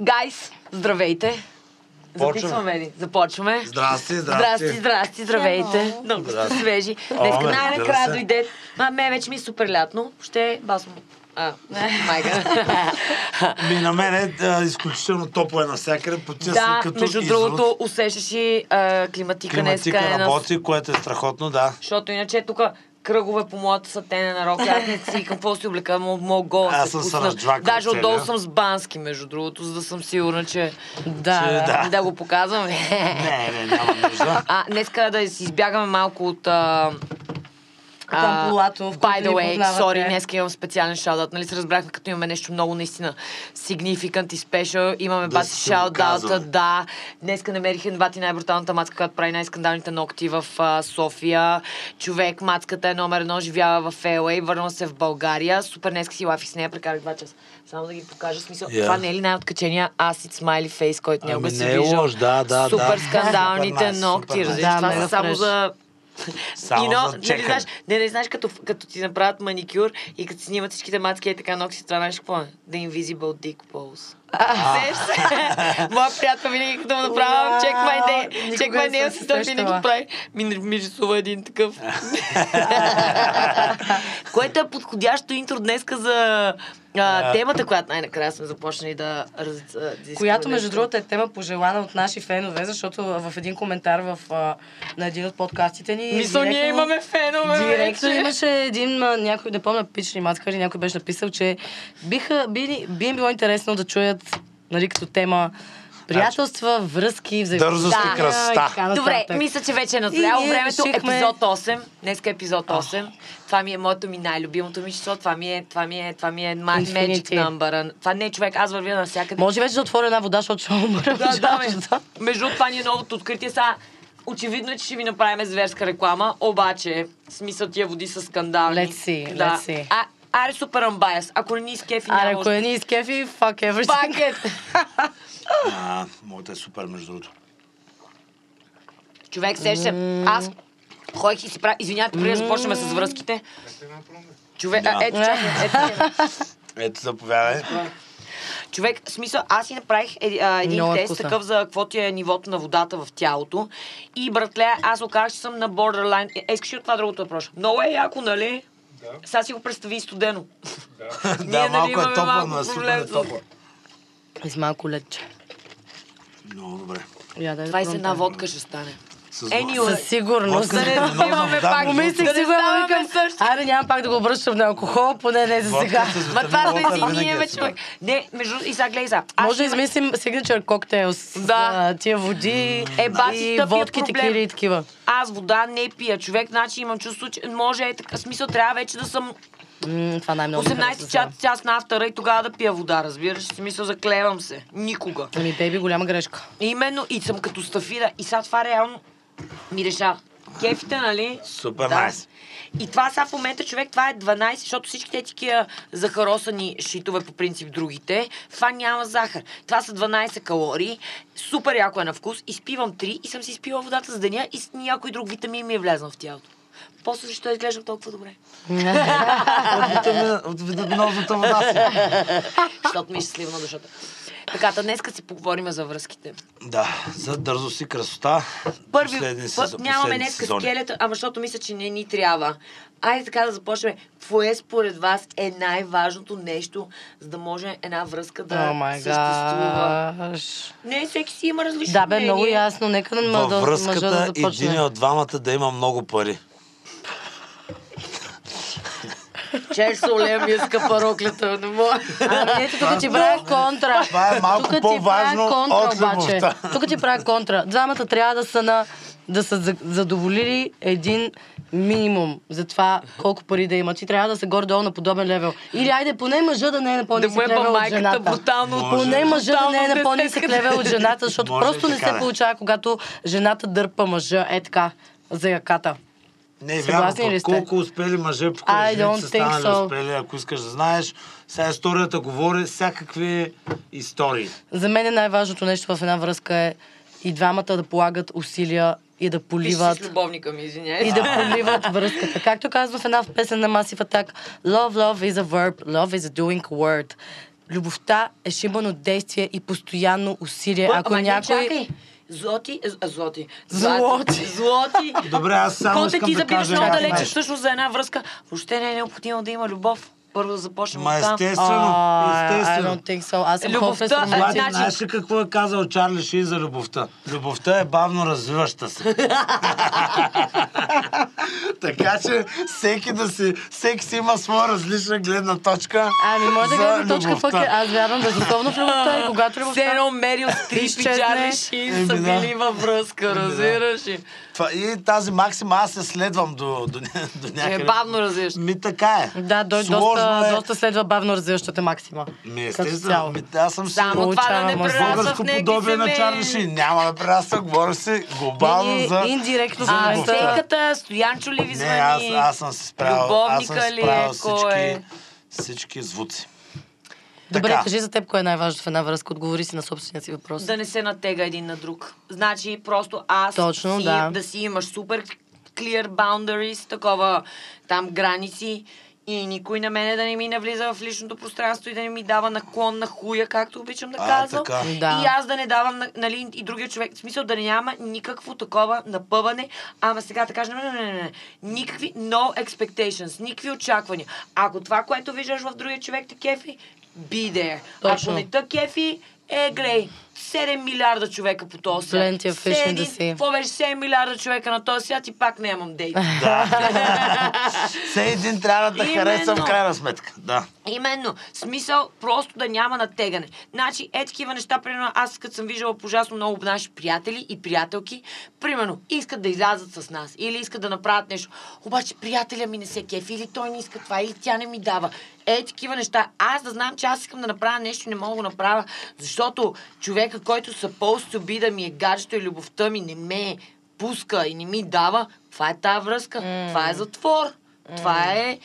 Гайс, здравейте. Записваме ли? Започваме. Здрасти, здрасти. Здрасти, здрасти, здравейте. Много сте свежи. Днеска бе, най-накрая дойде. А, ме вече ми е супер лятно. Ще басвам. А, майка. Ми на мен е а, изключително топло е навсякъде, почти да, като между изрод. другото, усещаш и а, климатика, днеска Климатика е на... работи, което е страхотно, да. Защото иначе тук кръгове по моята сатене на рок. Аз не си какво си облека, мога гол Аз се съм се пусна. раджвакал Даже отдолу съм с бански, между другото, за да съм сигурна, че... Да, Че да. да го показвам. Не, не, няма нужда. А, днеска да си избягаме малко от... А, Там полато, в by the way, sorry, днеска имам специален шаудат. Нали се разбрахме, като имаме нещо много наистина significant и special. Имаме Да бати си шаудата, да. Днеска намерих бати най-бруталната мацка, която прави най-скандалните ногти в а, София. Човек, мацката е номер едно, живява в LA, върнала се в България. Супер, днеска си лафи с нея, прекарах два часа. Само да ги покажа смисъл. Я. Това не е ли най-откачения acid smiley face, който Ами някога се не е лош, да, да, Супер да. скандалните ногти, разбираш? Да, Това са само за Само и но, за нали, знаеш, не, не знаеш, като, като ти направят маникюр и като си снимат всичките мацки и така ногти, това знаеш какво е? The Invisible Dick Pose. Сеш се? Моя приятел винаги като му направя никога check не my съм nails, се и той винаги сещала. прави. Ми, ми рисува един такъв. Което е подходящо интро днеска за а, темата, която най-накрая сме започнали да раз... а, да Която, между другото, е тема пожелана от наши фенове, защото в един коментар в, а, на един от подкастите ни... Мисъл, ние директно- имаме фенове Директно вече. имаше един, а, някой, не помня, пич или мацка, или някой беше написал, че биха, би, би им било интересно да чуят, нали, като тема приятелства, връзки, взаимодействия. Дързост и красота. така Добре, мисля, че вече е назряло времето. решихме- Епизод 8. Днеска е епизод 8. Това ми е моето ми най-любимото ми число. Това ми е, това ми е, това ми е magic number. Това не е човек, аз вървя навсякъде. Може вече да отворя една вода, защото ще умра. Да, да, бе. Между това ни е новото откритие. Сега, очевидно е, че ще ви направим зверска реклама, обаче, смисъл тия води са скандални. Let's see, да. let's see. А, аре супер амбайас. Ако не ни изкефи, Аре, няма ако е ни изкефи, fuck everything. Пакет! А, моята е супер, между другото. Човек, сеш се. Аз ходих и си правя... Извинявайте, преди да започнем с връзките. Човек, а, Да. ето, чакай, ето. Ето, заповядай. Човек, в смисъл, аз си направих е, а, един Много е тест, вкусно. такъв за какво ти е нивото на водата в тялото. И, братле, аз оказах, че съм на borderline. Е, искаш ли от това другото да проша? Много е яко, нали? Да. Сега си го представи студено. Да, малко е имаме топло, малко но е супер проблем е с- топло. И с малко ледче. Много добре. Я, да 21 пробвам. водка ще стане. С Anyway. Със сигурност. Да не да, пак. Помислих си го, викам, айде нямам пак да го обръщам на алкохол, поне не за сега. Ма това сме си ние, бе, човек. Не, между... И сега гледай сега. Може да измислим signature коктейл с Да. тия води Е, бати, и водки, текили и такива. Аз вода не пия. Човек, значи имам чувство, че може е така. Смисъл, трябва вече да съм М, това най-много ми 18 харесва час, на автора и тогава да пия вода, разбираш? В Смисъл, заклевам се. Никога. Ами, бейби, голяма грешка. Именно, и съм като стафира. И сега това реално ми решава. Кефите, нали? Супер Да. найс. И това сега в момента, човек, това е 12, защото всички те такива захаросани шитове по принцип другите, това няма захар. Това са 12 калории, супер яко е на вкус, изпивам 3 и съм си изпила водата за деня и някой друг витамин ми е влезнал в тялото. После защо изглеждам толкова добре? От витаминозната вода си. Защото ми е щастливо на душата. Така, та днеска си поговорим за връзките. Да, за дързост и красота. Първи, Последни пър, сезон- нямаме днеска скелета, ама защото мисля, че не ни трябва. Айде така да започнем. Кое според вас е най-важното нещо, за да може една връзка да май съществува? гаш. Не, всеки си има различно Да, бе, мнение. много ясно. Нека да мъжа да връзката започне. един от двамата да има много пари. Се олея ми иска пароклята, не мога. Ето тук ти правя контра. Това е малко Тук ти по-важно контра, от обаче. любовта. Тук ти правя контра. Двамата трябва да са на да са за- задоволили един минимум за това колко пари да има. Ти трябва да са горе-долу на подобен левел. Или айде, поне мъжа да не е на Да по-нисък му е левел от жената. брутално. Поне мъжа да не е на по-нисък левел от жената, защото Може просто и не се да. получава, когато жената дърпа мъжа е така за яката. Не, вярно, Съгласни ли сте? колко успели мъже жените са станали so. успели, ако искаш да знаеш. Сега историята говори всякакви истории. За мен е най-важното нещо в една връзка е и двамата да полагат усилия и да Пиши поливат с любовника ми, извиняй. и да поливат връзката. Както казва в една песен на Massive Attack, Love, love is a verb, love is a doing word. любовта е шибано действие и постоянно усилие. Ако ама не, някой... чакай. Злоти, а, злоти. Злоти. Злоти. Добре, аз само искам ти забираш много далече, всъщност за една връзка. Въобще не е необходимо да има любов. Първо да започнем Ма от там. естествено, А, I естествено. don't think so. Аз съм Любовта е-. Злати, значи- знаеш ли какво е казал Чарли Шин за любовта? Любовта е бавно развиваща се. така че всеки да си, всеки си има своя различна гледна точка. Ами, моята за гледна точка пък любовта. е, аз вярвам безусловно в любовта и когато Все любовта... едно Мерил Стрип и. Чарли Шин са да. били във връзка, разбираш ли? Това, и тази максима аз я следвам до, до, до Е някъде. бавно развиваш. Ми така е. Да, Сложно доста, е. доста следва бавно развиващата максима. Ми естествено. Ми, аз съм си Само това да не българско подобие на. Шин. Няма да прерасва, говоря си глобално Не, за... индиректно за А, сейката, Стоянчо ли ви Не, аз, звъни? аз съм се справил. аз съм Любовника се ли е? е? всички, всички звуци. Добре, Така. кажи за теб кое е най-важно в една връзка. Отговори си на собствения си въпрос. Да не се натега един на друг. Значи просто аз Точно, си, да. да си имаш супер clear boundaries, такова там граници и никой на мене да не ми навлиза в личното пространство и да не ми дава наклон на хуя, както обичам да казвам. така. Да. И аз да не давам, на- нали, и другия човек. В смисъл да няма никакво такова напъване. Ама сега да кажем, не, не, не, не. Никакви no expectations, никакви очаквания. Ако това, което виждаш в другия човек те кефи, be there. Точно. Не те кефи, е, глей, 7 милиарда човека по този свят. Plenty of fish in the sea. Какво беше 7 милиарда човека на този свят и пак нямам дейт. Все един трябва да Именно. хареса в крайна сметка. Да. Именно. Смисъл просто да няма натегане. Значи, е такива неща, примерно, аз като съм виждала ужасно много наши приятели и приятелки, примерно, искат да излязат с нас или искат да направят нещо. Обаче приятеля ми не се кефи, или той не иска това, или тя не ми дава. Е, такива неща. Аз да знам, че аз искам да направя нещо и не мога да го направя, защото човека, който supposed to be да ми е гаджето и любовта ми не ме пуска и не ми дава, това е тази връзка. Това е затвор. Това е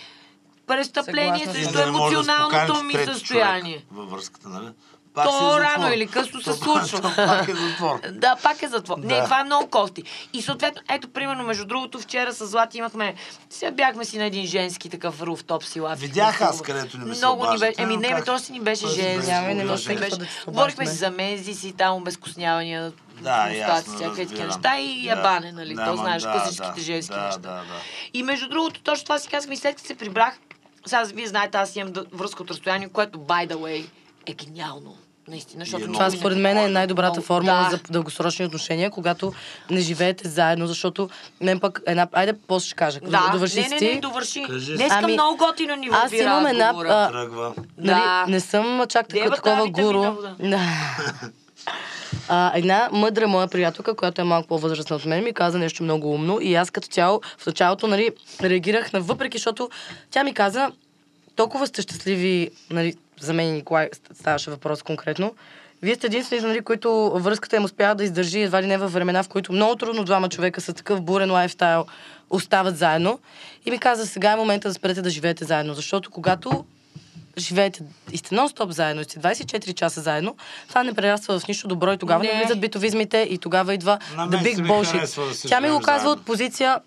престъпление Съгласна срещу да да емоционалното поканите ми състояние. Във връзката, нали? Пак То си е рано или късно се То случва. то Пак е затвор. Да, пак е затвор. Не, Да. това е много кофти. И съответно, ето, примерно, между другото, вчера с Злати имахме... Сега бяхме си на един женски такъв руфтоп си лафи. Видях аз, където не ми се Много ни беше... Еми, не, бе, как? то си ни беше женски. Няма не да Беше- да Говорихме си за мензи си, там обезкоснявания, Да, ясно, всякакви такива неща и Да. ябане, нали? Да, То знаеш, да, класическите да, женски да, неща. Да, да. И между другото, точно това си казах и след като се прибрах, сега вие знаете, аз имам връзка от разстояние, което, by the way, е гениално. Наистина, защото... Това според мен е най-добрата много- формула да. за дългосрочни отношения, когато не живеете заедно, защото мен пък една... Айде, после ще кажа. Да, довърши не, не, ти. не, довърши. Кажи. Днеска Ами, много готино ни аз имам една, а, Тръгва. Нали, Да. не съм чак така, Деба такова гуру. Да. А, една мъдра моя приятелка, която е малко по-възрастна от мен, ми каза нещо много умно и аз като цяло в началото нали, реагирах на въпреки, защото тя ми каза толкова сте щастливи, нали, за мен и Николай ставаше въпрос конкретно, вие сте единствени, нали, които връзката им успява да издържи едва ли не във времена, в които много трудно двама човека с такъв бурен лайфстайл остават заедно. И ми каза, сега е момента да спрете да живеете заедно, защото когато живеете и сте нон-стоп заедно, и сте 24 часа заедно, това не прераства в нищо добро и тогава не, Не. влизат битовизмите и тогава идва мен big bullshit. да Тя ми го казва заедно. от позиция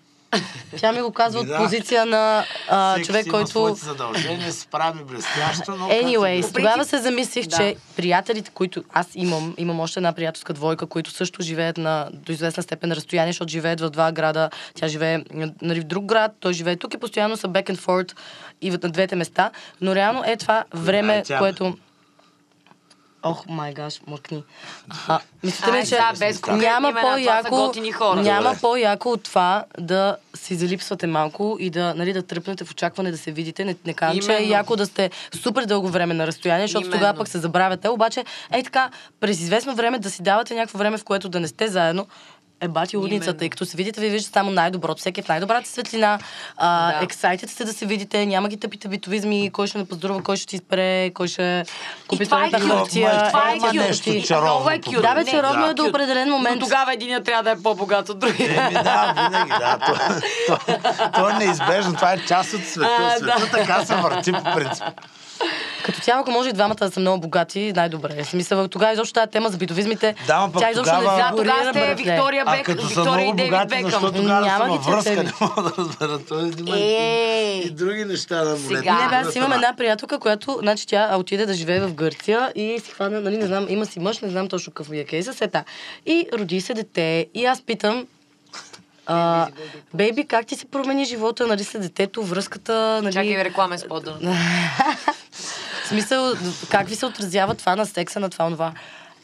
тя ми го казва от да. позиция на а, Всеки човек, си който... своите задължения, се прави блестящо, но... Anyways, По тогава се замислих, Да. че приятелите, които аз имам, имам още една приятелска двойка, които също живеят на до известна степен разстояние, защото живеят в два града. Тя живее нали, в друг град, той живее тук и постоянно са back and forth и на двете места. Но реално е това време, е тя, което... Ох, май гаш, мъкни. А, мислите ли, че сега, без няма по-яко, хора. няма Добре. по-яко от това да си залипсвате малко и да, нали, да тръпнете в очакване да се видите. Не, не казвам, че е яко да сте супер дълго време на разстояние, защото Именно. тогава пък се забравяте. Обаче, е така, през известно време да си давате някакво време, в което да не сте заедно, е бати лудницата. И като се видите, ви виждате само най-доброто. Всеки е в най-добрата светлина. А, Да. Ексайтед сте да се видите, няма ги тъпите битовизми, кой ще ме поздравя, кой ще ти изпере, кой ще купи това е хартия. Това Е, ма, нещо чаровно е. Да, бе, чаровно да. е до определен момент. Но тогава един трябва да е по-богат от другия. Еми да, винаги, да. То, то, то е неизбежно. Това е част от света. Света да. така се върти по принцип. Като цяло, ако може и двамата да са много богати, най-добре. В смисъл, тогава изобщо тази тема за битовизмите, Да, ма тя изобщо тогава- не Да, тогава сте. Виктория А Бек, като са Виктория и Дейвид богати, Бекъм. защо тогава Няма ги връзка? Не мога да разбера. Той има и, и други неща да му Сега. Не, аз имам една приятелка, която, значи тя отиде да живее в Гърция и си хвана, нали, не знам, има си мъж, не знам точно какъв е кейса, сета. И роди се дете. И аз питам, а, бейби, как ти се промени живота, нали, след детето, връзката, нали... Чакай рекламен спот да... В смисъл, как ви се отразява това на секса, на това, онова?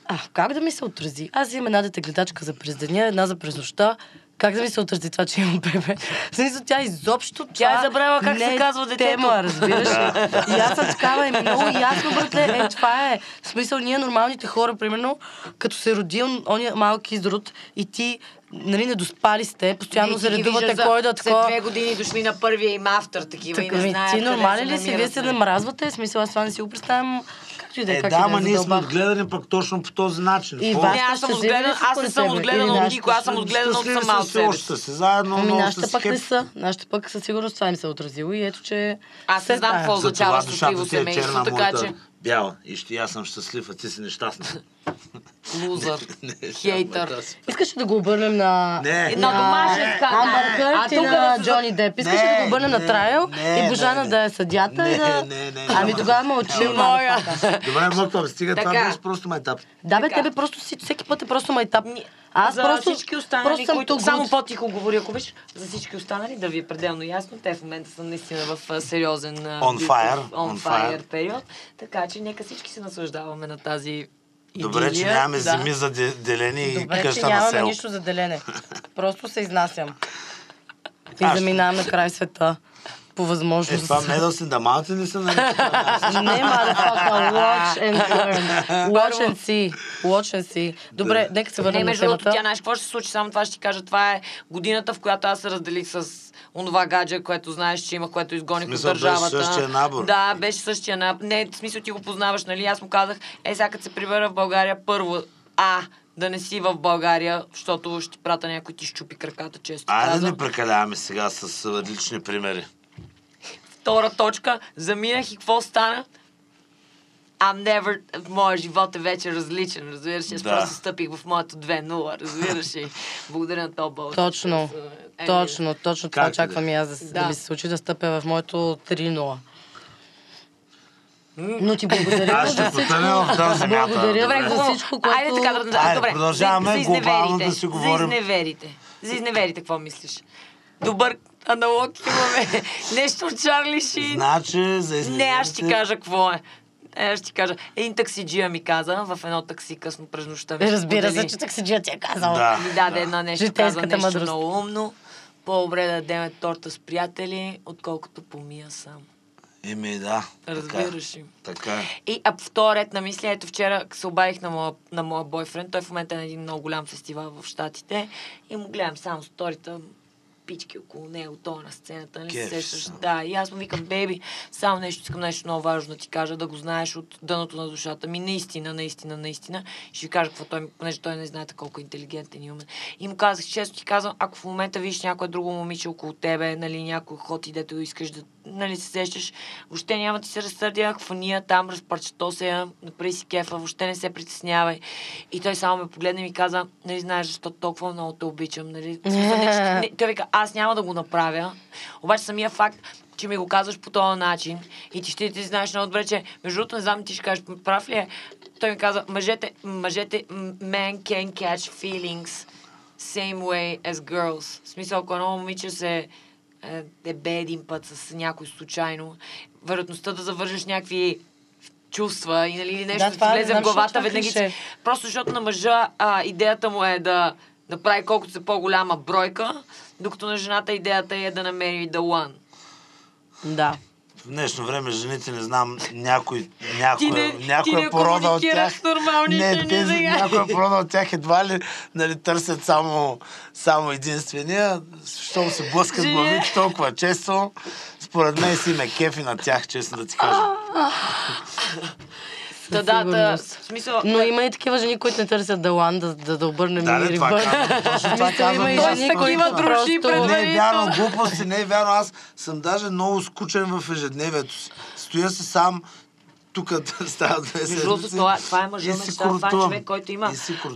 А, как да ми се отрази? Аз имам една детегледачка за през деня, една за през нощта. Как да ми се отрази това, че имам бебе? В смисъл, тя изобщо Тя е това забравила как не се е казва детето. Тема, разбираш ли? И аз съм такава, еми много ясно, братле, е, това е. В смисъл, ние нормалните хора, примерно, като се роди он, ония малки изрод и ти, нали, не доспали сте, постоянно се редувате кой да След такова. две години дошли на първия им автор, такива и Така, не ми, знаят ти нормален се ли си? Вие се намразвате? Смисъл, аз това не си го представям. Както и да е, Е, как да, и да ама е, ние сме отгледани пък точно по този начин. И вас- Не, аз съм отгледана, аз не съм отгледана от никой, аз съм отгледана от сама са от себе още си. си заедно, Ами нашите пък не са. Нашите пък със сигурност това им се е отразило и ето, че... Аз не се знам какво означава щастливо е семейство, така че бяла. И ще аз съм щастлив, а ти си нещастна. Лузър, хейтър. Искаш ли да го обърнем на... Не. Една домашен скандал. Амбър А Хърт и тук на Джони Деп. Искаш ли да го обърнем не, на Трайл и Божана да е съдята Не, не, не, Ами тогава мълчи. Добре, мъквам, стига, това беше просто майтап. Да, бе, тебе просто всеки път е просто майтап. Аз за просто, всички останали, просто съм които... тук. Само по-тихо говори, ако биш. За всички останали, да ви е пределно ясно, те в момента са наистина в а, сериозен а, On битов, fire, on on fire fire. период. Така че нека всички се наслаждаваме на тази Добре, че нямаме Да. земи за де- деление и Добре, че къща на нямаме село. нищо за делене. Просто се изнасям. И Аз- заминаваме край света. По Е, възможност. това медълсин да малци ли са нали? Не, motherfucker, watch and learn. Watch and see. Watch and see. Добре, нека се Не, върнем на между другото, темата. тя знаеш какво ще се случи, само това ще ти кажа. Това е годината, в която аз се разделих с онова гадже, което знаеш, че има, което изгоних от Смисъл, беше държавата. същия набор. Да, беше същия набор. Не, в смисъл ти го познаваш, нали? Аз му казах, е, сега като се прибера в България, първо, а, да не си в България, защото ще прата някой ти щупи краката, често Айде да не прекаляваме сега с лични примери. Втора точка, заминах и какво стана? I'm never... Моят живот е вече различен, разбираш ли? Аз Да. просто стъпих в моето 2-0, разбираш ли? Благодаря на този българ. Точно. Е, Точно, точно това е. очаквам и аз да, да. Да. ми се случи да стъпя в моето 3-0. Но ти благодаря Аз ще за всичко. потъня в тази земята. Благодаря Добре, за всичко, което... Айде така да... Айде, Добре, продължаваме за, глобално да си говорим. За изневерите. За изневерите, какво мислиш? Добър аналог имаме. Нещо от Чарли Шин. Значи, за изневерите... Не, аз ще ти кажа какво е. Е, ще ти кажа. Един таксиджия ми каза в едно такси късно през нощта. ми Разбира се, че таксиджия ти е казал. Да. Ми даде едно нещо, Житейската каза нещо мъдрост. много умно. По-добре да дадем торта с приятели, отколкото помия сам. Еми, да. така е. Разбираш ли? Така е. И а по втора ред на мисли, ето вчера се обадих на моя, на моя бойфренд. Той в момента е на един много голям фестивал в Штатите. И му гледам само сторита, пички около него, то на сцената, не се Кеф сещаш. се. Да, и аз му викам, беби, само нещо, искам нещо много важно да ти кажа, да го знаеш от дъното на душата ми. Наистина, наистина, наистина. Ще ви кажа какво той, понеже той не знаете колко интелигентен и умен. И му казах, често ти казвам, ако в момента видиш някое друго момиче около тебе, нали, някой ход и дето искаш да нали, се сещаш, въобще няма ти се разсърдя, хвания там, разпърчато се я, направи си кефа, въобще не се притеснявай. И той само ме погледна и ми каза, нали знаеш, защо толкова много те обичам, нали? Смисъл, не, че- не, той вика, аз няма да го направя, обаче самия факт, че ми го казваш по този начин и ти ще ти знаеш много добре, че между другото не знам ти ще кажеш, прав ли е? Той ми каза, мъжете, мъжете, men can catch feelings same way as girls. В смисъл, ако едно момиче се е, е бе един път с някой случайно, вероятността да завържеш някакви чувства и нали, нещо Да, ти това е, влезе в главата веднага. клише. Просто защото на мъжа а, идеята му е да направи колкото се по-голяма бройка, докато на жената идеята е да намери the one. Да. В днешно време жените не знам някой, Ти някоя, не- ти някоя не порода от тях. не, жени тези, сега. някоя порода от тях едва ли нали, търсят само, само единствения, защото се блъскат Жени- главите толкова често. Според мен си ме кефи на тях, честно да ти кажа. Та, да, да, смисъл... Но има и такива жени, които не търсят Далан, да, да, да обърнем Да, и не, това казвам, това има и да, жени, такива това. дружи просто- Не е вярно, глупости, не е вярно. Аз съм даже много скучен в ежедневието си. Стоя се сам, тук става две седмици. това, това е мъжа и на си мечта. Това е човек, който има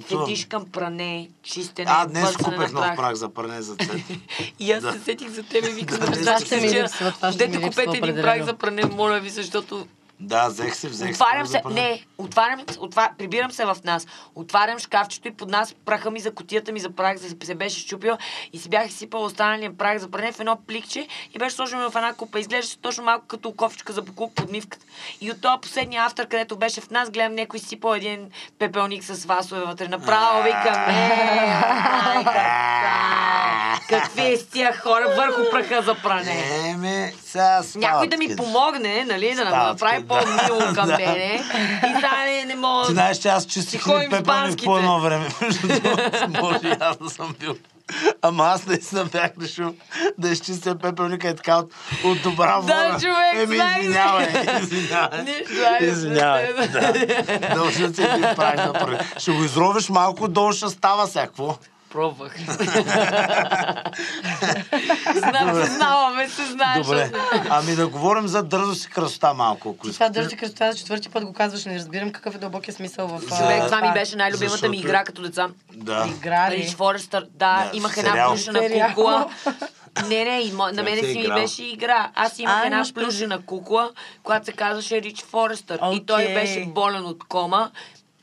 фетиш към пране, чистене, А, днес купех нов прах. за пране за цвет. И аз Да. се сетих за тебе, викам, Да, да, ще ми липсва, това Дете купете един прах за пране, моля ви, защото Да, взех си, взех. Отварям се, не, отварям, отвар, прибирам се в нас. Отварям шкафчето и под нас праха ми за котията ми за прах, за се беше щупил и си бях изсипал останалия прах за пране в едно пликче и беше сложил в една купа. Изглеждаше точно малко като кофичка за покуп под мивката. И от този последния автор, където беше в нас, гледам някой сипал един пепелник с васове вътре. Направо викам, е, какви сте тия хора върху праха за пране. Еме, сега Някой да ми помогне, нали, да направи. По-мило към мене. И сега не, мога... Ти знаеш, че аз чистих банските. по едно време. Може и аз да съм бил. Ама аз наистина бях решил да изчистя пепелника и така от, от добра воля. Да, човек, Еми, извинявай, извинявай. Нищо, Извинявай, да. Дължа ти един прах. Ще го изровиш малко, долу ще става всякво. Пробвах. Знам, съзнаваме се, знаеш. Добре. Ами да говорим за дързост и красота малко, ако Това искате. държи кръстота за четвърти път го казваш, не разбирам какъв е дълбокия смисъл в... а, Човек, това ми беше най-любимата ми игра като деца. Да. Игра ли? Рич Форестър, да, Да, имах една плюшена кукла. Не, не, и на мене си ми беше игра. Аз имах А, една имаш плюшена кукла, която се казваше Рич Форестър. И той беше болен от кома.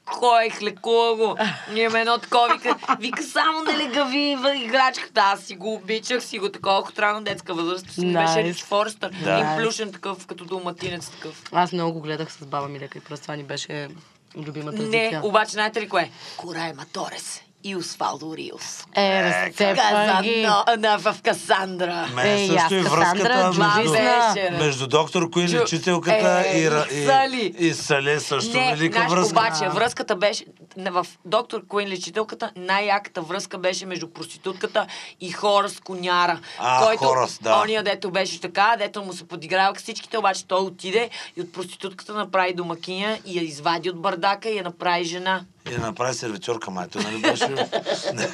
Ходех, лекува го. Имаме едно такова, вика, вика само не легави в играчката. Аз си го обичах, си го такова, ако трябва на детска възраст. Си ми беше Nice. Рич Форестър. Да. И плюшен такъв, като доматинец такъв. Аз много го гледах с баба ми лека и просто това ни беше любима Не, обаче знаете ли кое? Корайма Торес и Освалдо Риос. Е, разцепа ги. На, в Касандра. Мен Ей, също и връзката това между, между доктор Куин и Чу- учителката е, и, и, Сали. и Сале също Не, велика знаеш, връзка. обаче връзката беше в доктор Куин лечителката, най-яката връзка беше между проститутката и Хорас Коняра. А, който, Хорас, да. Ония, дето беше така, дето му се подиграваха всичките, обаче той отиде и от проститутката направи домакиня и я извади от бардака и я направи жена. И направи сервитьорка, майто, нали беше... нали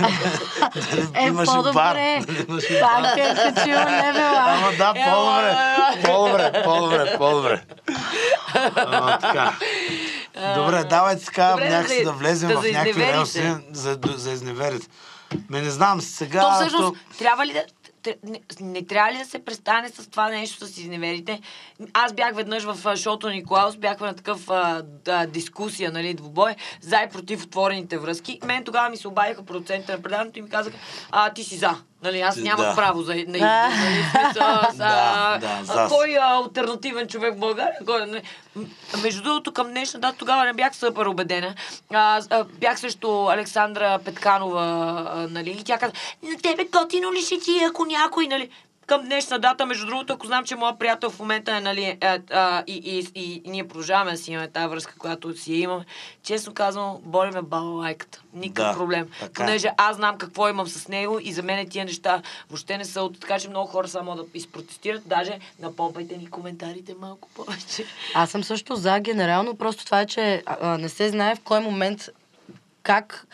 Е, имаше бар. Нали имаше Пак е качила левела. Ама да, Ела, по-добре, по-добре, по-добре, по-добре. Ама така. Добре, давайте така Добре, някакси да- да влезем да в някакви релси за, за изневерите. Ме не знам, сега... То всъщност, трябва ли да... Не, не трябва ли да се престане с това нещо с изневерите? Аз бях веднъж в шоуто Николаус, бяхме на такъв а, да, дискусия, нали, двубой, за и против отворените връзки. Мен тогава ми се обадиха продуцентите на предаването и ми казаха, а ти си за. Нали, аз нямах да. право за... На, Да. нали, за. Кой а, альтернативен човек в България? Кой, не? М, Между другото, към днешна дата тогава не бях супер убедена. А, а, бях също Александра Петканова, а, нали, и тя каза, на тебе готино ли ще ти, е, ако някой, нали, към днешна дата, между другото, ако знам, че моят приятел в момента е, нали, е, а, и, и, и, и, ние продължаваме да си имаме тази връзка, която си я имаме, честно казвам, боли ме балалайката. Никакъв Да, проблем. така е. Понеже аз знам какво имам с него и за мен тия неща въобще не са от... Така че много хора само да изпротестират. Даже напомпайте ни коментарите малко повече. Аз съм също за генерално, просто това е, че а, не се знае в кой момент как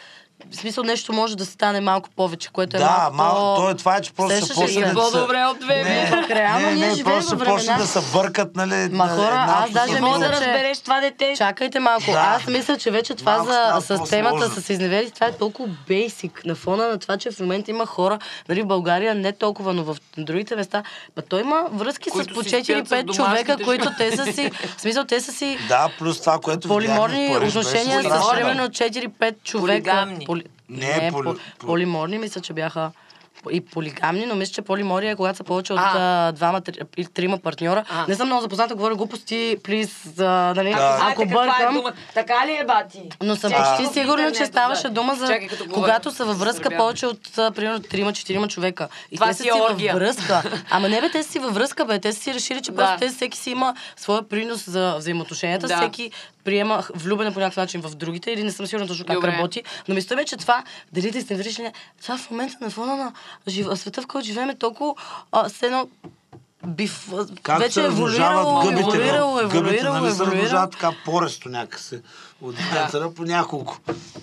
в смисъл нещо може да стане малко повече, което е Да, малко малко, по... то е това, е, че просто Сещаш се да се... По-добре от две Не. Реално не, ние не, живеем просто във почне времена- да се бъркат, нали, Ма на хора, една аз даже мога да разбереш това дете. Чакайте малко. Да. Аз мисля, че вече това Малко става за, с темата с изневери, това е толкова бейсик на фона на това, че в момента има хора, нали, в България не толкова, но в другите места. Ба той има връзки Които с по си спят с 4-5 домашните човека, които те са си, в смисъл, те са си Да, плюс това, което полиморни отношения с примерно 4-5 човека. Поли... Не, Не, поли- по... по- полиморни мисля, че бяха и полигамни, но мисля, че полимория е когато са повече от А. а, двама три- или трима партньора. А. Не съм много запозната, говоря глупости, плиз, а, нали, Да. Знаете ако каква е бъркам. думата? Така ли е, бати? Но съм почти сигурна, че ставаше дума за Чакай, когато са във връзка повече от а, примерно 3-4 човека. И Това те си са е си оргия. във връзка. Ама не бе, те са си във връзка, бе. Те са си решили, че Да. просто те всеки си има своя принос за взаимоотношенията. Да. Всеки приема влюбена по някакъв начин в другите или не съм сигурна точно как Добре. работи. Но мисля, че това, дали да сте връщали, това в момента на фона на жив... света, в който живеем, е толкова а, едно бив, Как вече се е еволюирало, гъбите, еволюирало, бе? Гъбите, еволюирало, нали се еволюирало. размножават така поресто някакси. От диаметъра по няколко.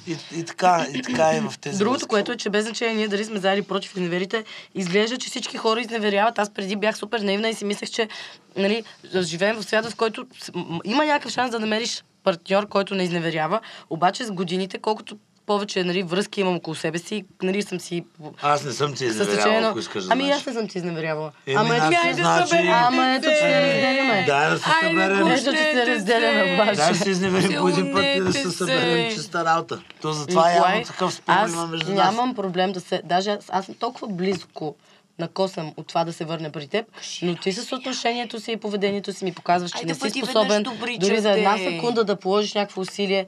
И, и, така, и така е в тези Другото, връзки. което е, че без значение ние дали сме за или против изневерите, изглежда, че всички хора изневеряват. Аз преди бях супер наивна и си мислех, че нали, живеем в свят, в който с- има някакъв шанс да намериш партньор, който не изневерява. Обаче с годините, колкото повече нали, връзки имам около себе си, нали, съм си... Аз не съм ти с течение изневерявал, на- ако искаш да Ами аз не съм ти изневерявала. Еми, Ама ето, значи, Айде, значи... съберем ама ето, че се се. разделяме. Дай да се съберем. Ето, че се разделяме, се. обаче. Дай да се изневерим по един път и да се съберем се. чиста работа. То затова явно такъв спор има между нас. нямам проблем да се... Даже аз, аз съм толкова близко накосам от това да се върне при теб, но ти с отношението си и поведението си ми показваш, че Айде не си способен добричък, дори за една секунда да положиш някакво усилие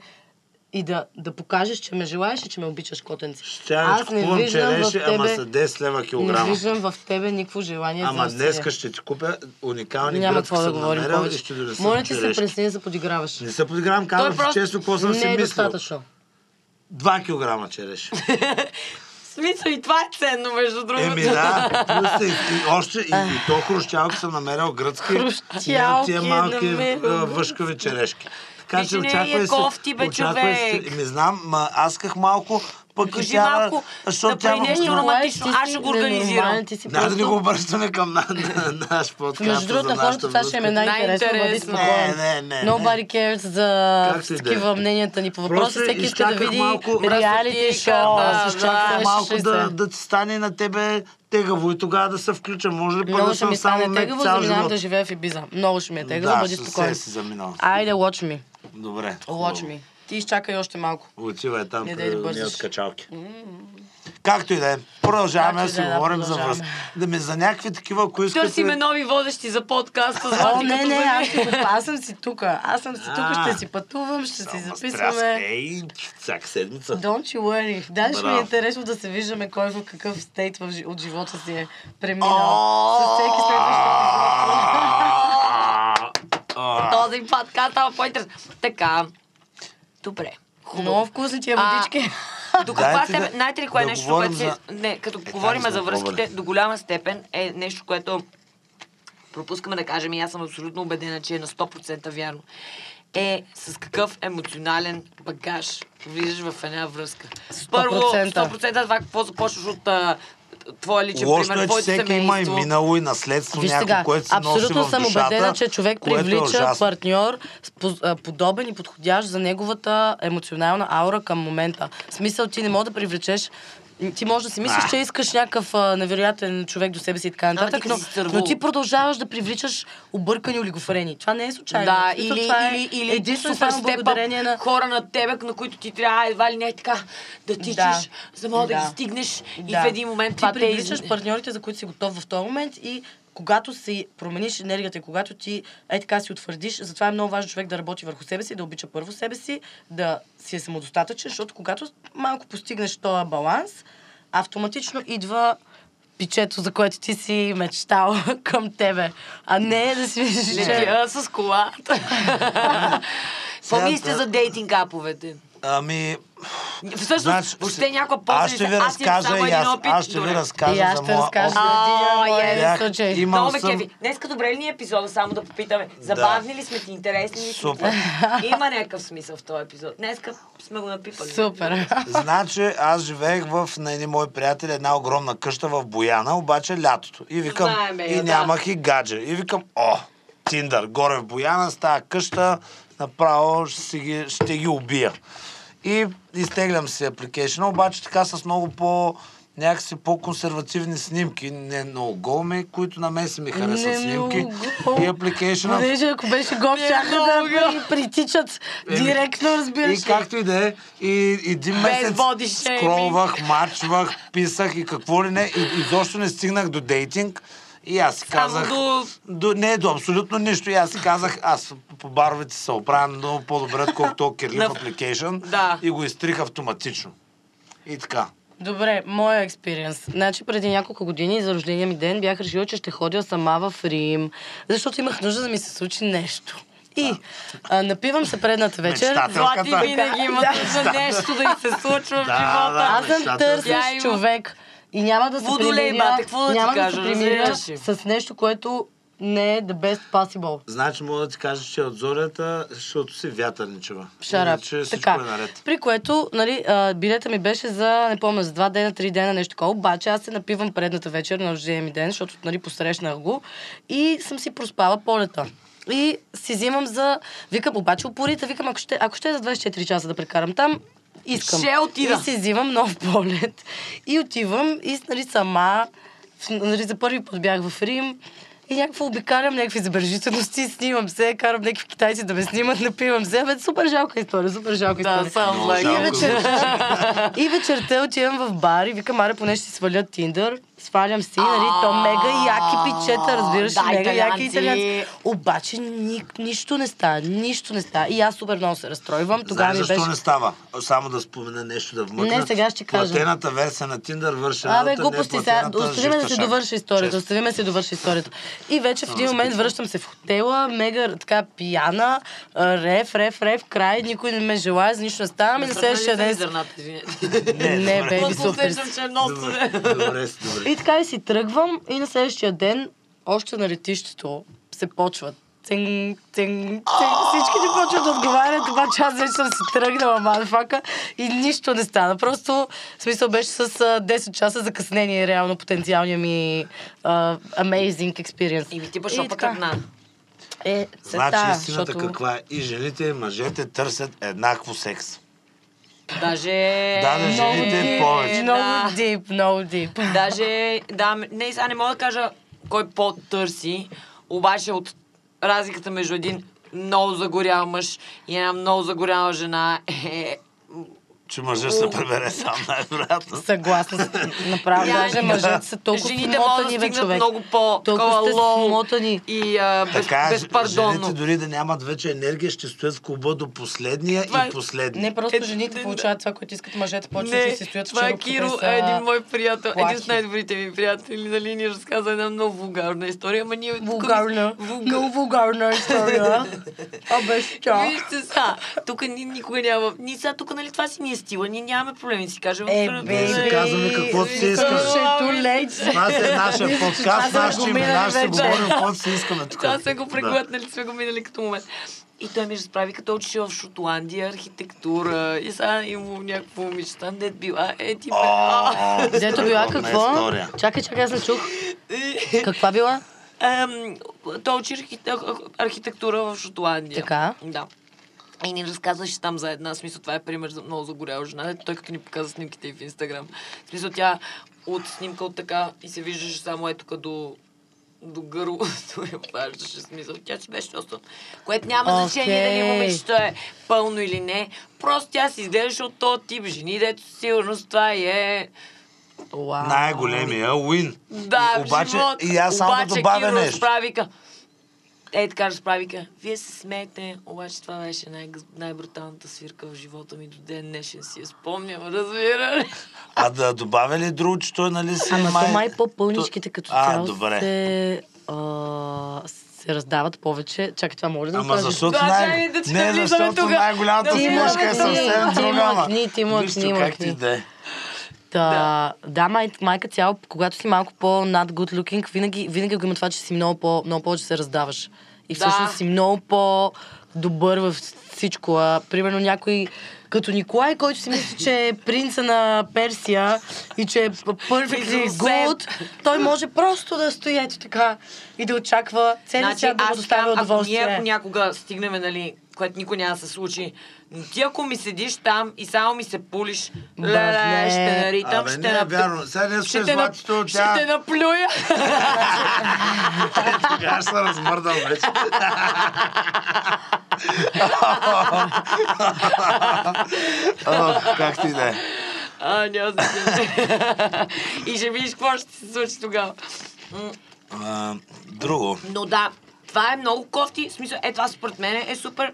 и да, да покажеш, че ме желаеш и че ме обичаш, котенци. Ще да ти купувам череши, ама са 10 лева не килограма. виждам в тебе никакво желание Ама за усилие. днеска ще ти купя уникални Няма какво да говорим повече. ще донеса Моля ти се, престани да се подиграваш. Не се подигравам, казвам просто често какво съм си Не е мислил. достатъчно. 2 килограма череши. Смисъл и това е ценно, между другото. Еми да, плюс и, и още и, и то хрущялки съм намерил гръцки. Хрущялки тия малки намерил. въшкави черешки. Така че очаквай е се. кофти, бе, очаквай човек. се. Ми знам, ма аз исках малко, пък и Кажи тя, малко, защото тя направи нещо Аз ще го организирам. Няма да ни го обръщаме към на, на, на наш подкаст. Между другото, хората това ще им е най-интересно. бъди Най-интересно. спокоен. Не, не, не. Nobody cares за да такива мненията ни по въпроса. Просто Всеки иска да изчаках види реалити шоу да, да. чак малко да, да ти стане на тебе тегаво и тогава да се включа. Може ли пък да съм само мек тегаво, цял живот? да живея в Ибиза. Много ще ми е тегаво, Да, бъди спокоен. се си заминал. Айде, watch me. Добре. Watch me. Ти изчакай още малко. Отивай там Не при да от качалки. Както и да е. Продължаваме да си да е, да, говорим за връзка. Да ми за някакви такива, ако искате... Търсиме нови водещи за подкаста. О, не, не, аз, аз съм си тук. Аз съм си тук, ще си пътувам, ще си записваме. Ей, всяка седмица. Don't you worry. Даже ще ми е интересно да се виждаме кой в какъв стейт от живота си е преминал. С всеки следващ Този подкаст става по-интересен. Така. Добре. Много вкусни тия А, водички. До каква степен, да- знаете ли кое е да нещо, говорим което за- Не, като Е, говорим за връзките, пробвали? до голяма степен е нещо, което пропускаме да кажем и аз съм абсолютно убедена, че е на 100% вярно. Е с какъв емоционален багаж влизаш в една връзка. Първо, 100%. 100% това какво започваш от а, твоя личен Лошото пример, е, че всеки има и семейство. минало и наследство Виж някакво, сега, което се носи абсолютно в съм душата, убедена, че човек е привлича ужасно. партньор подобен и подходящ за неговата емоционална аура към момента. В смисъл, ти не можеш да привлечеш ти можеш да си мислиш, че искаш някакъв а, невероятен човек до себе си и така нататък, но, но ти продължаваш да привличаш объркани олигофрени. Това не е случайно. Да, смисъл, или, това е или, или единствено и супер само благодарение на... хора на тебе, на които ти трябва едва ли не е така да тичаш, Да. за да да, Да. ги стигнеш и Да. в един момент ти това те привличаш из... партньорите, за които си готов в този момент и когато си промениш енергията и когато ти е така си утвърдиш, затова е много важно човек да работи върху себе си, да обича първо себе си, да си е самодостатъчен, защото когато малко постигнеш този баланс, автоматично идва пичето, за което ти си мечтал към тебе, а не да си мислиш, че... Летя с колата. Да. за дейтинг аповете? Ами, Всъщност, Значи, въобще някаква аз ще ви полза. Разкажа само и аз, опит. аз ще ви Добре. И разкажа аз за ще моя разкажа за е. моя имал съм- кефи. Днеска добре ли ни е епизода? Само да попитаме. Забавни ли сме ти? Интересни ли? Супер. Има някакъв смисъл в този епизод. Днеска сме го напипали. Супер. Значи, аз живеех в на едни мои приятели една огромна къща в Бояна, обаче лятото. И викам, и нямах и гадже. И викам, о, Тиндър, горе в Бояна, с тази къща, направо ще, си ги, ще ги убия. И изтеглям си апликейшена, обаче така с много по някакси по-консервативни снимки, не много голми, които на мен си ми харесват Не снимки. много. И апликейшена Понеже ако беше гол, щяха да ми притичат директно, разбираш И както и да е, и един месец shaming. скролвах, мачвах, писах и какво ли не. И изобщо не стигнах до дейтинг. И аз си казах... до... До, не, до абсолютно нищо. И аз си казах, аз по баровете се оправям много по-добре, отколкото Кирлив На- Application. Да. И го изтрих автоматично. И така. Добре, моя експириенс. Значи преди няколко години за рождения ми ден бях решила, че ще ходя сама в Рим, защото имах нужда да ми се случи нещо. И а, напивам се предната вечер. Злати винаги има за нещо да й се случва в Да, живота. да. Аз съм търсещ човек и няма да се Водолей, примиря, бате, какво да ти няма да кажа, се примиря с нещо, което не е the best possible. Значи мога да ти кажа, че от зорята, защото си вятърничева. Шарап. Иначе Така. е наред. При което, нали, а, билета ми беше за, не помня, за два дена, три дена, нещо такова. Обаче аз се напивам предната вечер на рождения ми ден, защото, нали, посрещнах го и съм си проспала полета. И си взимам за... Викам, обаче упорита, викам, ако ще, ако ще за 24 часа да прекарам там, искам. Ще отида. И си взимам нов полет. И отивам и нали, сама, нали, за първи път бях в Рим, и някакво обикалям някакви забележителности, снимам се, карам някакви китайци да ме снимат, напивам се. Бе, супер жалка история, супер жалка Да, история. само Много like жалко. И вечерта, и вечерта отивам в бар и викам, аре, поне ще си сваля Тиндър. Свалям си, нали, то мега яки питчета, разбираш, Да, мега яки италианци. Обаче ни, нищо не става, нищо не става. И аз супер много се разстройвам. Тогава Знаеш защо беше... не става? Само да спомена нещо да вмъкна. Не, сега ще кажа. Платената версия на Тиндър върши Абе, работа, глупости сега. платената Остави ме да се довърши историята. Честно. Остави ме да се довърши историята. И вече в един момент връщам се в хотела, мега така пияна, а, рев, рев, рев, край, никой не ме желая, за нищо не става. Ми на следващия ден... Не, Просто супер. е. Добре, добре. И така и си тръгвам и на следващия ден, още на летището, се почват. Цинг, цинг, цинг. Всички ни почват да отговарят, обаче аз вече съм си тръгнала, мадафака, и нищо не стана. Просто, в смисъл, беше с а, 10 часа закъснение, реално, потенциалния ми а, amazing experience. И ми ти И пък така. една. Е, се Значи става, истината защото... каква е? И жените, и мъжете търсят еднакво секс. Даже... Да, да, Много жените дип, повече. Много Да. дип, много дип. Даже, да, не, сега не мога да кажа кой по-търси, обаче от разликата между един много загорял мъж и една много загоряла жена е... Че мъжът ще се пребере сам, най-вероятно. Съгласна съм. Направо, даже мъжете са толкова Жените могат да стигнат човек. много по Толкова смотани. и а, без, Така, жените безпардонно. дори да нямат вече енергия, ще стоят в клуба до последния Това е- и последния. Не, просто Е, жените не, получават това, което искат мъжете, почват и си стоят в това е Киро, са един мой приятел, един плахи. от най-добрите ми приятели, нали, ни разказа една много вулгарна история, ама ние... Вулгарна. Вулга- Много вулгарна история. А тя. Вижте са, тук ни, никога няма... Ние сега тук, нали, това си ни е стила, ние нямаме проблеми, си кажем. Е, бейби. си казваме каквото си искаме. Е. Това е нашия подкаст, нашите имена, ще говорим каквото си искаме тук. Това сме го преглътнали, сме го минали като момент. И той ми разправи, като учи в Шотландия, архитектура, и сега има някакво момичета, дет била, е ти бе. Дето била какво? история. Чакай, чакай, аз не чух. Каква била? Той учи архите- архитектура в Шотландия. Така. Да. И ни разказваше там за една, смисъл това е пример за много загоряла жена, той като ни показа снимките и в Инстаграм. В смисъл тя от снимка от така и се виждаше само ето тук до до гърлото я обаждаше смисъл. Тя си беше доста... Което няма Окей. значение дали момичето е пълно или не. Просто тя си изглеждаше от този тип жени, дето сигурност това и е... Уау. Най-големия уин. Да, Обаче, живот. и аз само да обаче, добавя Киро нещо. Е, така разправика. Вие се смеете, обаче това беше най- най-бруталната свирка в живота ми до ден днешен си я спомням, разбира ли? А да добавя ли друго, че той нали си Ама май... то май по-пълничките като А, цяло добре. се, а, се раздават повече. Чакай, това може да Ама кажеш? защото, най... да не, защото най-голямата ти мъжка е съвсем ти друга. ама. мъкни, ти мъкни, мъкни. Ти да. Да, да май, майка цяло, когато си малко по-над good looking, винаги, винаги го има това, че си много, по, много повече се раздаваш. И Да. всъщност си много по-добър в всичко. А, примерно някой като Николай, който си мисли, че е принца на Персия и че е perfectly good, той може просто да стои ето така и да очаква целият свят да аз доставя казвам, ако ние удоволствие. ако някога стигнем, нали, което никой няма да се случи, но ти ако ми седиш там и само ми се пулиш, Да, леле, не. ще наритам, Абе, ще не е нап- вярно. Сега не ще ще те, нап... златито, ще тя... те наплюя. Сега ще се размърдам вече. Как ти да е. а, няма да се. И ще видиш какво ще се случи тогава. Друго. Но да, това е много кофти. В смисъл, е, това според мен е супер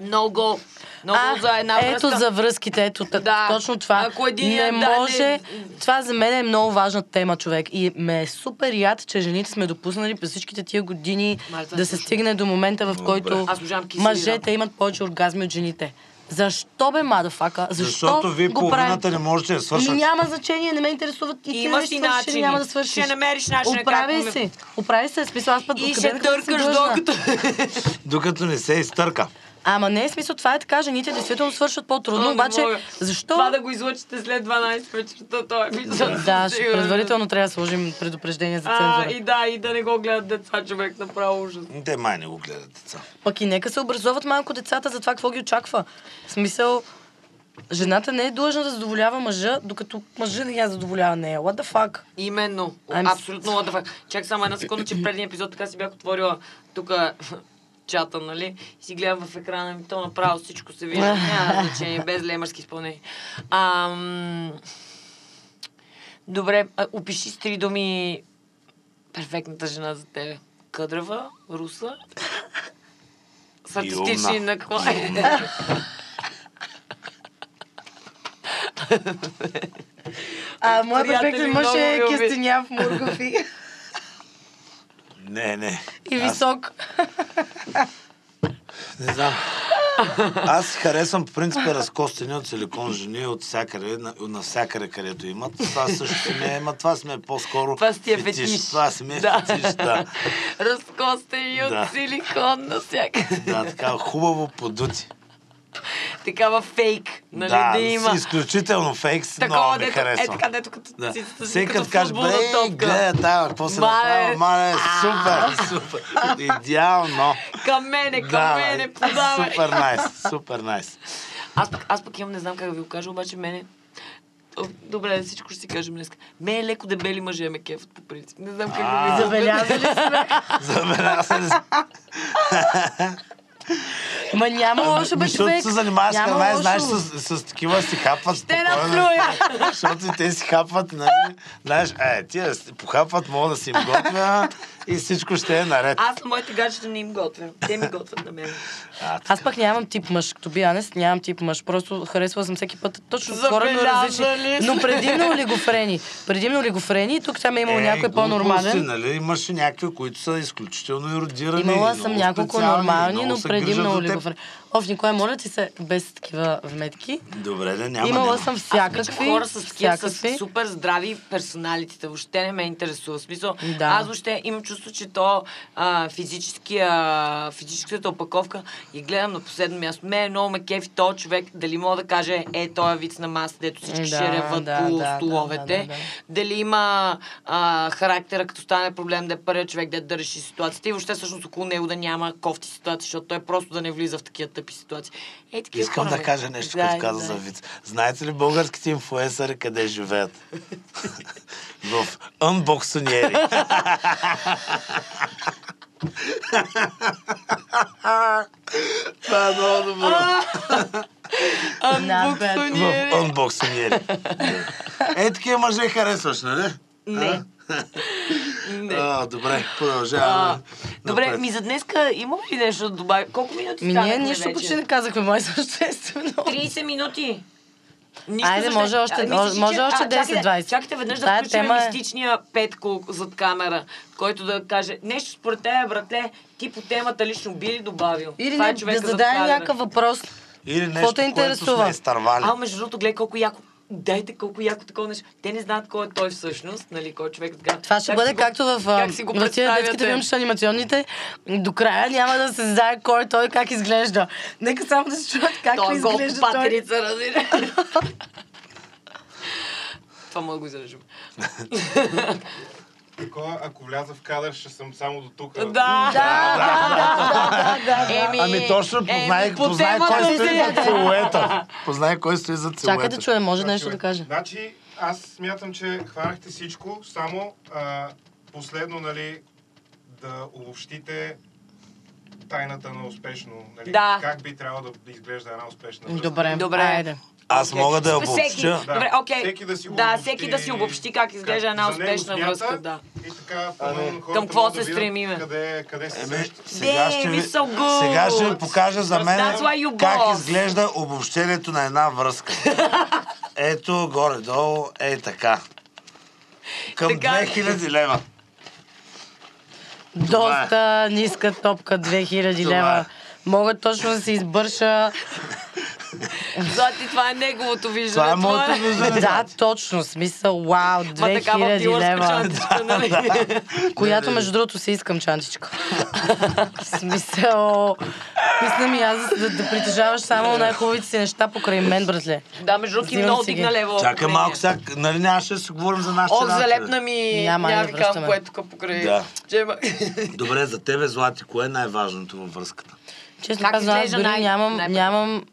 много, много А, за една ето връзка. за връзките, ето да, Да. точно това. Ако един не даде- може, това за мен е много важна тема, човек. И ме е супер яд, че жените сме допуснали през всичките тия години Май, да се стигне до момента, в който мъжете имат повече оргазми от жените. Защо бе, мадафака? Защо Защото вие го половината правим? не можете да свършат. Няма значение, не ме интересуват и ти Имаш да си начини. няма да свършиш. Ще намериш начина Оправяй как- се. Оправяй се, смисъл аз път И ще да търкаш докато... Докато не се изтърка. Ама не, в смисъл това е така, жените действително свършат по-трудно, обаче мога. защо? Това да го излъчите след 12 вечерта, това е епизод. Да, ще, предварително трябва да сложим предупреждение за А, цензура. и да, и да не го гледат деца, човек, направо ужас. Те май не го гледат деца. Пък и нека се образоват малко децата за това какво ги очаква. В смисъл, жената не е длъжна да задоволява мъжа, докато мъжа не я задоволява нея. What the fuck? Именно. I'm Абсолютно what the fuck. Чак само една секунда, че предния епизод така си бях отворила тук чата, нали? И си гледам в екрана ми, то направо всичко се вижда. Няма значение, без лемърски изпълнение. Ам... Добре, а, опиши с три думи перфектната жена за тебе. Къдрава, руса, с артистични наклони. А, моят перфектен мъж е кестеняв, мургов Не, не. и Аз- висок. Не знам. Аз харесвам по принцип разкостени от силикон жени от всякъде, на, навсякъде, където имат. Това също си ме, ама това си ме е по-скоро Това си е фетиш. Това си ме Да. фетиш, да. Разкостени от Да. силикон навсякъде. Да, така хубаво подути. Такава фейк, нали, да, да, има. изключително фейк, си много Такова, ми дето, е харесва. така, дето като Да. си, Всеки като каже, топка. гледай тая, какво се направи, мале, супер, супер, идеално. Към мене, към Да, мене, бе, подавай. Супер найс, супер найс. Аз пък, аз пък имам, не знам как да ви го кажа, обаче мене... Добре, всичко ще си кажем днес. Ме е леко дебели мъже ме кефът по принцип. Не знам как да ви Забелязали сме. За мен аз не Ма няма лошо, бе, Защото човек. се занимаваш с храна и знаеш с, с, такива си хапват Ще спокойно. наплюя! Защото и те си хапват, нали? Знаеш, е, тия си похапват, мога да си им готвя и всичко ще е наред. Аз на моите гаджета не им готвя. Те ми готвят на мен. А, Аз пък нямам тип мъж. Като би Анес, нямам тип мъж. Просто харесвала съм всеки път точно коренно различни. Забелязали Но предимно олигофрени. Предимно олигофрени. И тук там е имал някой глупости, по-нормален. Нали? Имаше някакви, които са изключително еродирани. Имала съм няколко нормални, но се за теб. олигофрени. Оф, Николай, моля ти се, без такива вметки. Добре, да няма. Имала няма. съм Аз всякакви. хора с такива с всякакви. супер здрави персоналитета. Въобще не ме интересува. В смисъл, Да. аз въобще имам чувство, че то а, физическия, физическата опаковка и гледам на последно място. Ме много ме кефи този човек, дали мога да каже, е, той е виц на маса, дето всички Да, ще реват да, по да, да, столовете. да, да, да. Дали има а, характера, като стане проблем, да е първият човек, да реши ситуацията и въобще всъщност около него да няма кофти ситуации, защото той просто да не влиза в такива тъпи ситуации. Е, такива Искам хора да кажа нещо, Да, като каза да. за виц. Знаете ли българските инфуенсъри къде живеят? в анбоксонери. Това е много добро. Bad. В анбоксонери. Е, такива мъже харесваш, нали? Не. Не. А, добре, А, продължаваме. добре, напред. ми за днеска има ли нещо да добавя? Колко минути Ми станахме ние нищо вече? почти не казахме, май съществено. 30 минути. Нищо Айде, може още- А, мислиш, може че- още а, чакайте, 10-20. Чакайте веднъж да Тая включим тема е- мистичния Петко зад камера, който да каже нещо според тебе, братле, ти по темата лично би ли добавил? Или Това е не, да човека зад зададе някакъв въпрос. Или нещо, което сме изтървали. А, между другото, гледай колко яко. Дайте колко яко такова нещо. Те не знаят кой е той всъщност, нали, кой е човек така. Това ще Как бъде си го- както в, как си го в детските филмчета, анимационните. До края няма да се знае кой е той, как изглежда. Нека само да се чуят как Той е изглежда по той. патерица, разбира. Това мога да го изрежем. Такова, ако вляза в кадър, ще съм само до тук. Да. Да, да, да, да, да. Еми, Ами точно познай, познай кой стои зад силуета. Познай кой стои зад силуета. Чакай да чуем, може нещо да каже. Значи, аз смятам, че хванахте всичко, само а, последно, нали, да обобщите тайната на успешно, нали, Да. как би трябвало да, да изглежда една успешна връзка. Добре, Добре. айде. Аз Окей. мога да я Всеки, обобщя. Да. Добре, окей. Всеки да си да, обобщи всеки да си обобщи как изглежда една за него успешна смята връзка. Да. И така, А, Към какво да се видят стремиме? Къде, къде се Еми, сега ще, ви, сега ще ви покажа за мен как изглежда обобщението на една връзка. Ето, горе-долу, е така. Към Така ли? 2000 лева. Доста ниска топка, 2000 Това е. лева. Мога точно да се избърша Злати, това е неговото виждане. Това е моето твое. виждане. Да, точно. Смисъл, вау, Ма такава 2000 дилърска лева. чантичка, нали? Която, между другото, си искам чантичка. Смисъл... Мисля ми аз да, да притежаваш само най-хубавите си неща покрай мен, братле. Да, между другото, много дигна лево. Чакай малко сега, нали нямаше да си говорим за нашите Ох, начини? залепна ми, Няма, ви връщаме. казвам, кое е тук покрай Да. Добре, за тебе, Злати, кое е най-важното във връзката? Честно казвам, аз изглежда дори най- нямам, най- нямам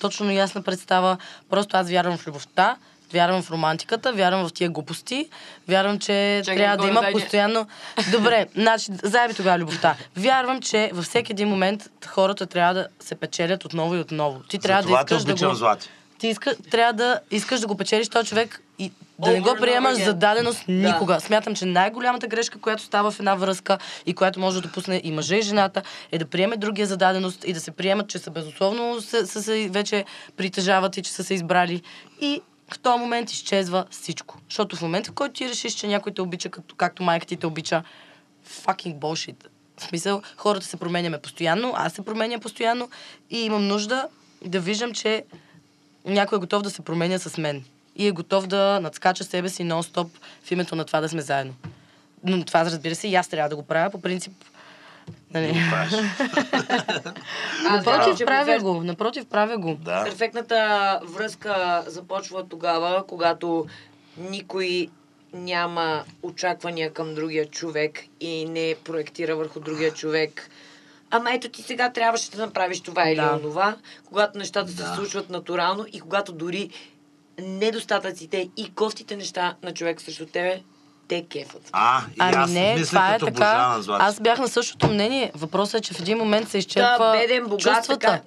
точно ясна представа. Просто аз вярвам в любовта, вярвам в романтиката, вярвам в тия глупости, вярвам, че Чакай, трябва да има дай постоянно... Добре, значи, заеби тогава любовта. Вярвам, че във всеки един момент хората трябва да се печелят отново и отново. Ти трябва да Затова те искаш да го... Злати. Ти иска, трябва да искаш да го печелиш този човек и да не го приемаш again. за даденост Да. никога. Смятам, че най-голямата грешка, която става в една връзка и която може да допусне и мъжа и жената, е да приеме другия за даденост и да се приемат, че са безусловно са, са се вече притежават и че са се избрали. И в този момент изчезва всичко. Защото в момента, в който ти решиш, че някой те обича, като, както майка ти те обича, fucking bullshit. В смисъл, хората се променяме постоянно, аз се променя постоянно и имам нужда да виждам, че някой е готов да се променя с мен. И е готов да надскача себе си нон-стоп в името на това да сме заедно. Но това, разбира се, и аз трябва да го правя. По принцип, нали... Аз вярвам, Напротив, че правя го. Напротив, правя го. Да. Перфектната връзка започва тогава, когато никой няма очаквания към другия човек и не проектира върху другия човек. Ама ето ти сега трябваше да направиш това или Да. онова, когато нещата се Да. случват натурално и когато дори недостатъците и кофтите неща на човек срещу тебе те кефат. А, и Ами аз не, мисля това е като така. Аз бях на същото мнение. Въпросът е, че в един момент се изчерпва Да, беден, богат, чувствата. така.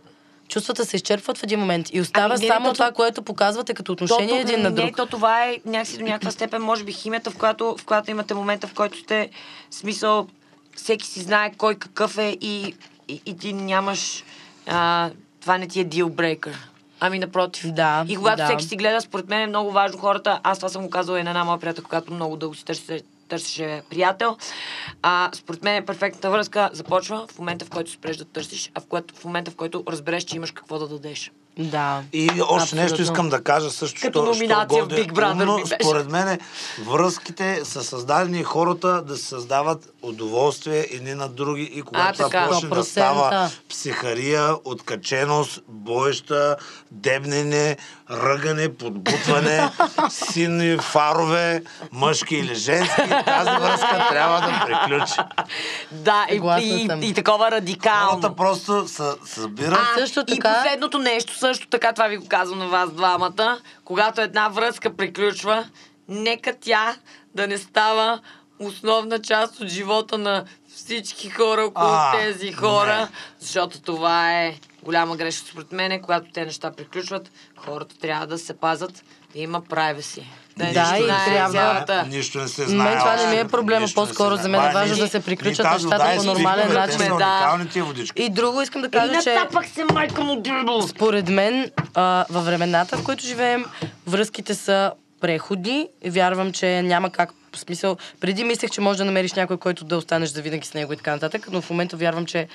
Чувствата се изчерпват в един момент и остава Ами не, само то- това, което показвате като отношение То, един на Не, друг. то това е някакси до някаква степен, може би, химията, в която, в която имате момента, в който сте, смисъл, всеки си знае кой какъв е и, и, и ти нямаш, а, това не ти е deal breaker. Ами напротив. Да, И когато да. всеки си гледа, според мен е много важно хората, аз това съм го казала и на една моя приятелка, когато много дълго си търсеше, търсеше приятел. А, според мен перфектната връзка започва в момента, в който спреш да търсиш, а в, което, в момента, в който разбереш, че имаш какво да дадеш. Да. И още Абсолютно. нещо искам да кажа също, Като що- номинация що в Big Brother умно, беше. Според мен връзките са създадени хората да се създават удоволствие едни на други и когато А, това почне да 100%. става психария, откаченост, боеща, дебнене, ръгане, подбутване, сини фарове, мъжки или женски, тази връзка трябва да приключи. Да, и, и, съм. и, такова радикално. Хората просто се събират. А, Също и така- последното нещо, също така, това ви го казвам на вас двамата, когато една връзка приключва, нека тя да не става основна част от живота на всички хора около А, тези хора, не. защото това е голяма грешка според мен, когато те неща приключват, хората трябва да се пазат, да има privacy. Да, и знае трябва- Нищо не се Мен знае. това не ми е проблема, по-скоро за мен е важно ни- да се приключат нещата по нормален начин. И друго искам да кажа, че натапах се майка му дръбъл. според мен във времената, в които живеем, връзките са преходни. Вярвам, че няма как в смисъл. Преди мислех, че можеш да намериш някой, който да останеш завинаги с него и така нататък, но в момента вярвам, че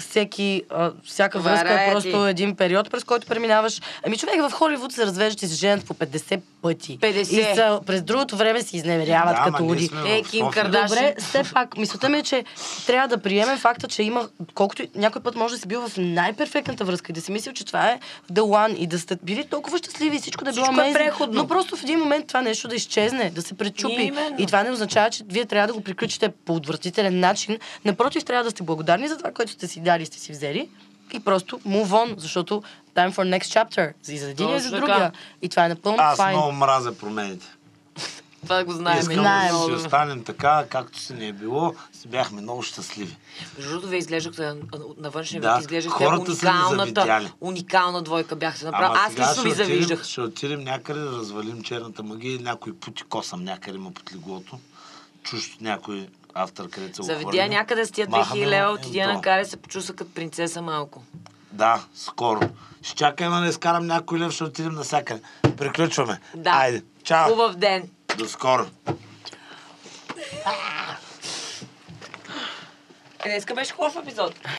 всеки, а, всяка Това връзка е е просто ти. един период, през който преминаваш. Ами човек в Холивуд се развеждат и се женят по 50 пъти. 50. И са, през другото време си изневеряват Да, като луди. Е, Ким София. Кардашиан. Добре, все пак, мисълта ми е, че трябва да приемем факта, че има, колкото някой път може да си бил в най-перфектната връзка и да си мислил, че това е the one и да сте били толкова щастливи и всичко да е било Всичко е преходно. Но просто в един момент това нещо да изчезне, да се пречупи. Именно. И това не означава, че вие трябва да го приключите по отвратителен начин. Напротив, трябва да сте благодарни за това, което сте си дали и сте си взели. И просто move on, защото time for next chapter. И за един и за другия. така. И това е напълно Аз файн. много мразя промените. Това го знаем. Искам Знаем. да си останем така, както си не е било, си бяхме много щастливи. Между другото, вие изглеждахте на, външния Да, вид, изглеждахте ни уникалната, уникална двойка бяхте направили. Аз лично ви завиждах. Ще отидем някъде да развалим черната магия и някой пути косъм някъде има под леглото. Чужд някой автор, където се Заведя някъде с тия Махаме 2000 го лева, отидя на каре, се почувства като принцеса малко. Да, скоро. Ще чакаме да изкарам някой лев, ще отидем насякъде. Приключваме. Да. Айде. Чао. Хубав ден. До скоро. Днеска беше хубав епизод.